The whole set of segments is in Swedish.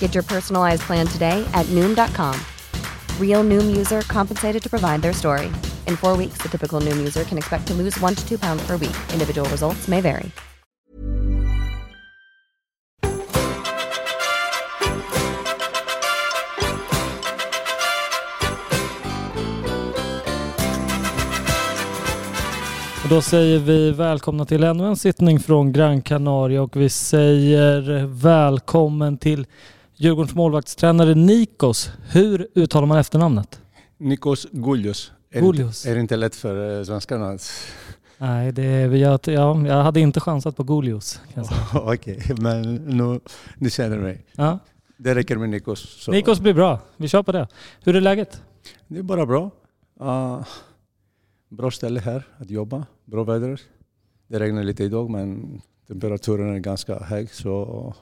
Get your personalized plan today at Noom.com. Real Noom user compensated to provide their story. In four weeks, the typical Noom user can expect to lose one to two pounds per week. Individual results may vary. Då säger vi välkomna till ännu en sittning från Gran Canaria och vi säger välkommen till Djurgårdens målvaktstränare Nikos. Hur uttalar man efternamnet? Nikos. Är, Guljos. Inte, är det inte lätt för eh, svenskarna? Nej, det är, jag, ja, jag hade inte chansat på säga. Okej, men nu, ni känner mig. Ja. Det räcker med Nikos. Så. Nikos blir bra. Vi kör på det. Hur är läget? Det är bara bra. Uh, bra ställe här att jobba. Bra väder. Det regnar lite idag men temperaturen är ganska hög så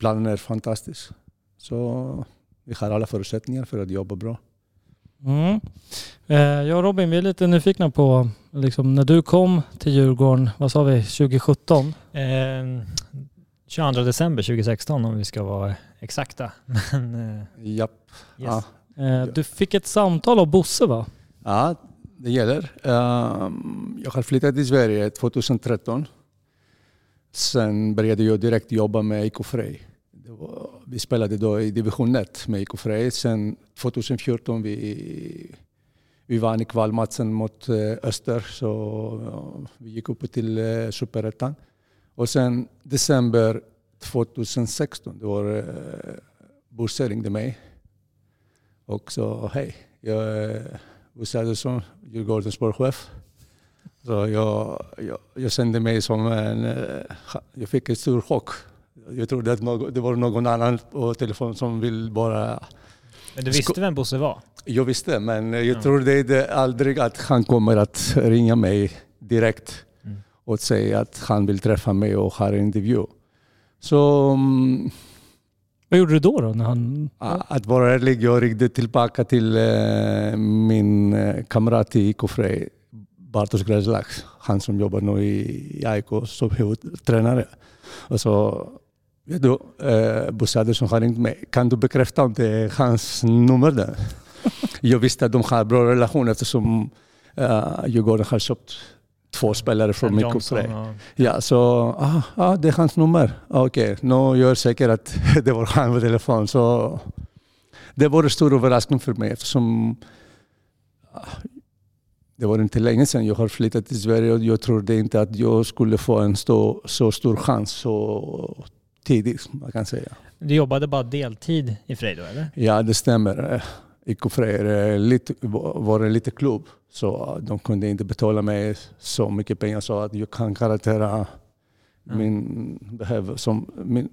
planen är fantastisk. Så vi har alla förutsättningar för att jobba bra. Mm. Eh, Jag och Robin, vi är lite nyfikna på liksom, när du kom till Djurgården, vad sa vi, 2017? Eh, 22 december 2016 om vi ska vara exakta. Men, eh, Japp. yes. Ja. Eh, Du fick ett samtal av Bosse va? Ja, det gäller. Ehm, Jag har flyttat till Sverige 2013. Sen började jag direkt jobba med IK Frej. Det var- Vi spelade då i division 1 med IK Frej. Sen 2014 vi, vi vann kvalmatchen mot eh, Öster så ja, vi gick upp till eh, Superettan. Och sen december 2016 då var eh, Bosse ringde mig och sa hej, jag är Bosse Adelsson, Djurgårdens sportchef. Så jag, jag, jag kände mig som en... Jag fick en stor chock. Jag trodde att det var någon annan på telefon som vill bara... Men du visste vem Bosse var? Jag visste, men jag trodde inte aldrig att han kommer att ringa mig direkt Mm. och säga att han vill träffa mig och ha en intervju. Så mm, Vad gjorde du då? då när han... att vara ärlig, jag ringde tillbaka till eh, min eh, kamrat i IK Frej, Bartosz Grezlak, han som jobbar nu i AIK som huvudtränare. Och så, vet du, eh, Bosse Adelsson har ringt mig. Kan du bekräfta om det är hans nummer där? jag visste att de har bra relation eftersom eh, Djurgården har köpt två spelare från Johnson Frej. och... Ja, så ah, ah, det är hans nummer. Okej, nu är jag säker att det var han på telefon. Så det var en stor överraskning för mig eftersom ah, det var inte länge sedan jag har flyttat till Sverige och jag trodde inte att jag skulle få en så, så stor chans så tidigt, man kan säga. Du jobbade bara deltid i Frej eller? Ja, det stämmer. Eh, IK Frej lite- var en liten klubb så de kunde inte betala mig så mycket pengar så att jag kan garantera min, behöv, som min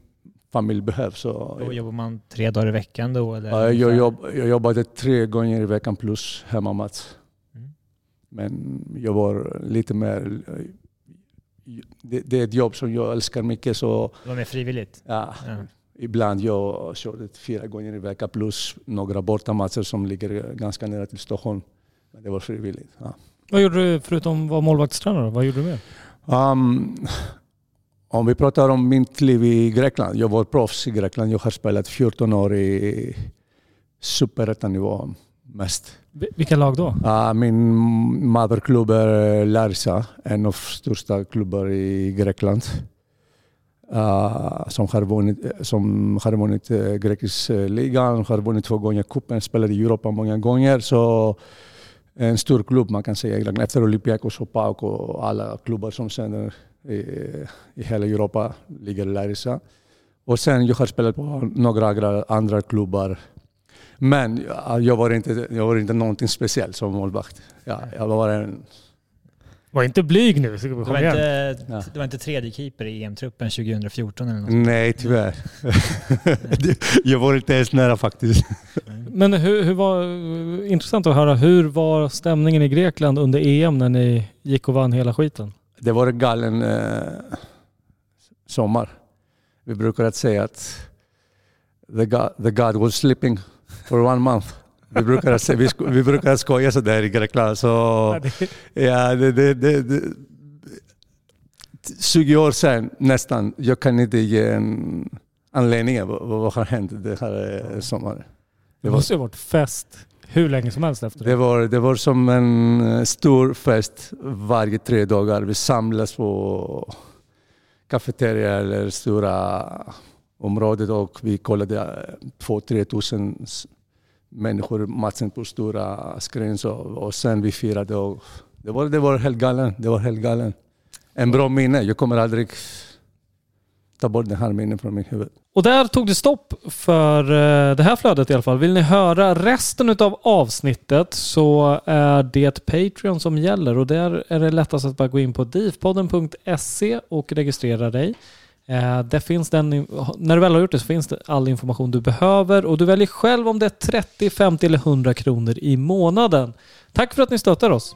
familj behöver. Så, Då jobbar man tre dagar i veckan då eller? ja, jag, jobb, jag jobbade tre gånger i veckan plus hemmamatch. Mm. Men jag var lite mer... Det, det är ett jobb som jag älskar mycket så Det var mer frivilligt? ja, Ja. ibland jag körde fyra gånger i veckan plus några bortamatcher som ligger ganska nära till Stockholm. Men det var frivilligt. Ja. Vad gjorde du förutom att vara målvaktstränare? Vad gjorde du mer? Um, Om vi pratar om mitt liv i Grekland. Jag var proffs i Grekland. Jag har spelat 14 år i superettanivå mest. Vilka lag då? Uh, min moderklubb är Larissa, en av största klubbar i Grekland. Uh, som har vunnit, som har vunnit uh, grekisk uh, ligan, har vunnit två gånger cupen, spelat i Europa många gånger. Så en stor klubb man kan säga. Efter Olympiakos och PAOK och alla klubbar som sänder i, i hela Europa ligger Larissa. Och sen jag har spelat på några andra klubbar. Men jag var inte, jag var inte någonting speciellt som målvakt. Ja, jag var en var inte blyg nu. Du var inte, du var inte tredje keeper i EM-truppen 2014 eller något? Nej, tyvärr. jag var inte ens nära faktiskt. Men hur, hur, var, intressant att höra, hur var stämningen i Grekland under EM när ni gick och vann hela skiten? Det var en galen eh, sommar. Vi brukar säga att the God, the God was sleeping for one month. Vi brukar, se, vi, vi brukar skoja sådär i Grekland. Så, ja, det, det, det, det, 20 år sedan nästan, jag kan inte ge en anledning vad, vad har hänt den här eh, sommaren. Det, måste ju ha varit fest hur länge som helst efter det. Det var, det var som en eh, stor fest varje tre dagar. Vi samlas på kafeteria eller stora området och vi kollade eh, två, tre tusen människor matchen på stora screens och, och sen vi firade. Och det, var, det var helt galen. Det var helt galen. En bra minne. Jag kommer aldrig ta bort det här minnet från mitt huvud. Och där tog det stopp för eh, det här flödet i alla fall. Vill ni höra resten av avsnittet så är det Patreon som gäller och där är det lättast att bara gå in på divpodden.se och registrera dig. Eh, det finns den, när du väl har gjort det så finns det all information du behöver och du väljer själv om det är 30, 50 eller 100 kronor i månaden. Tack för att ni stöttar oss!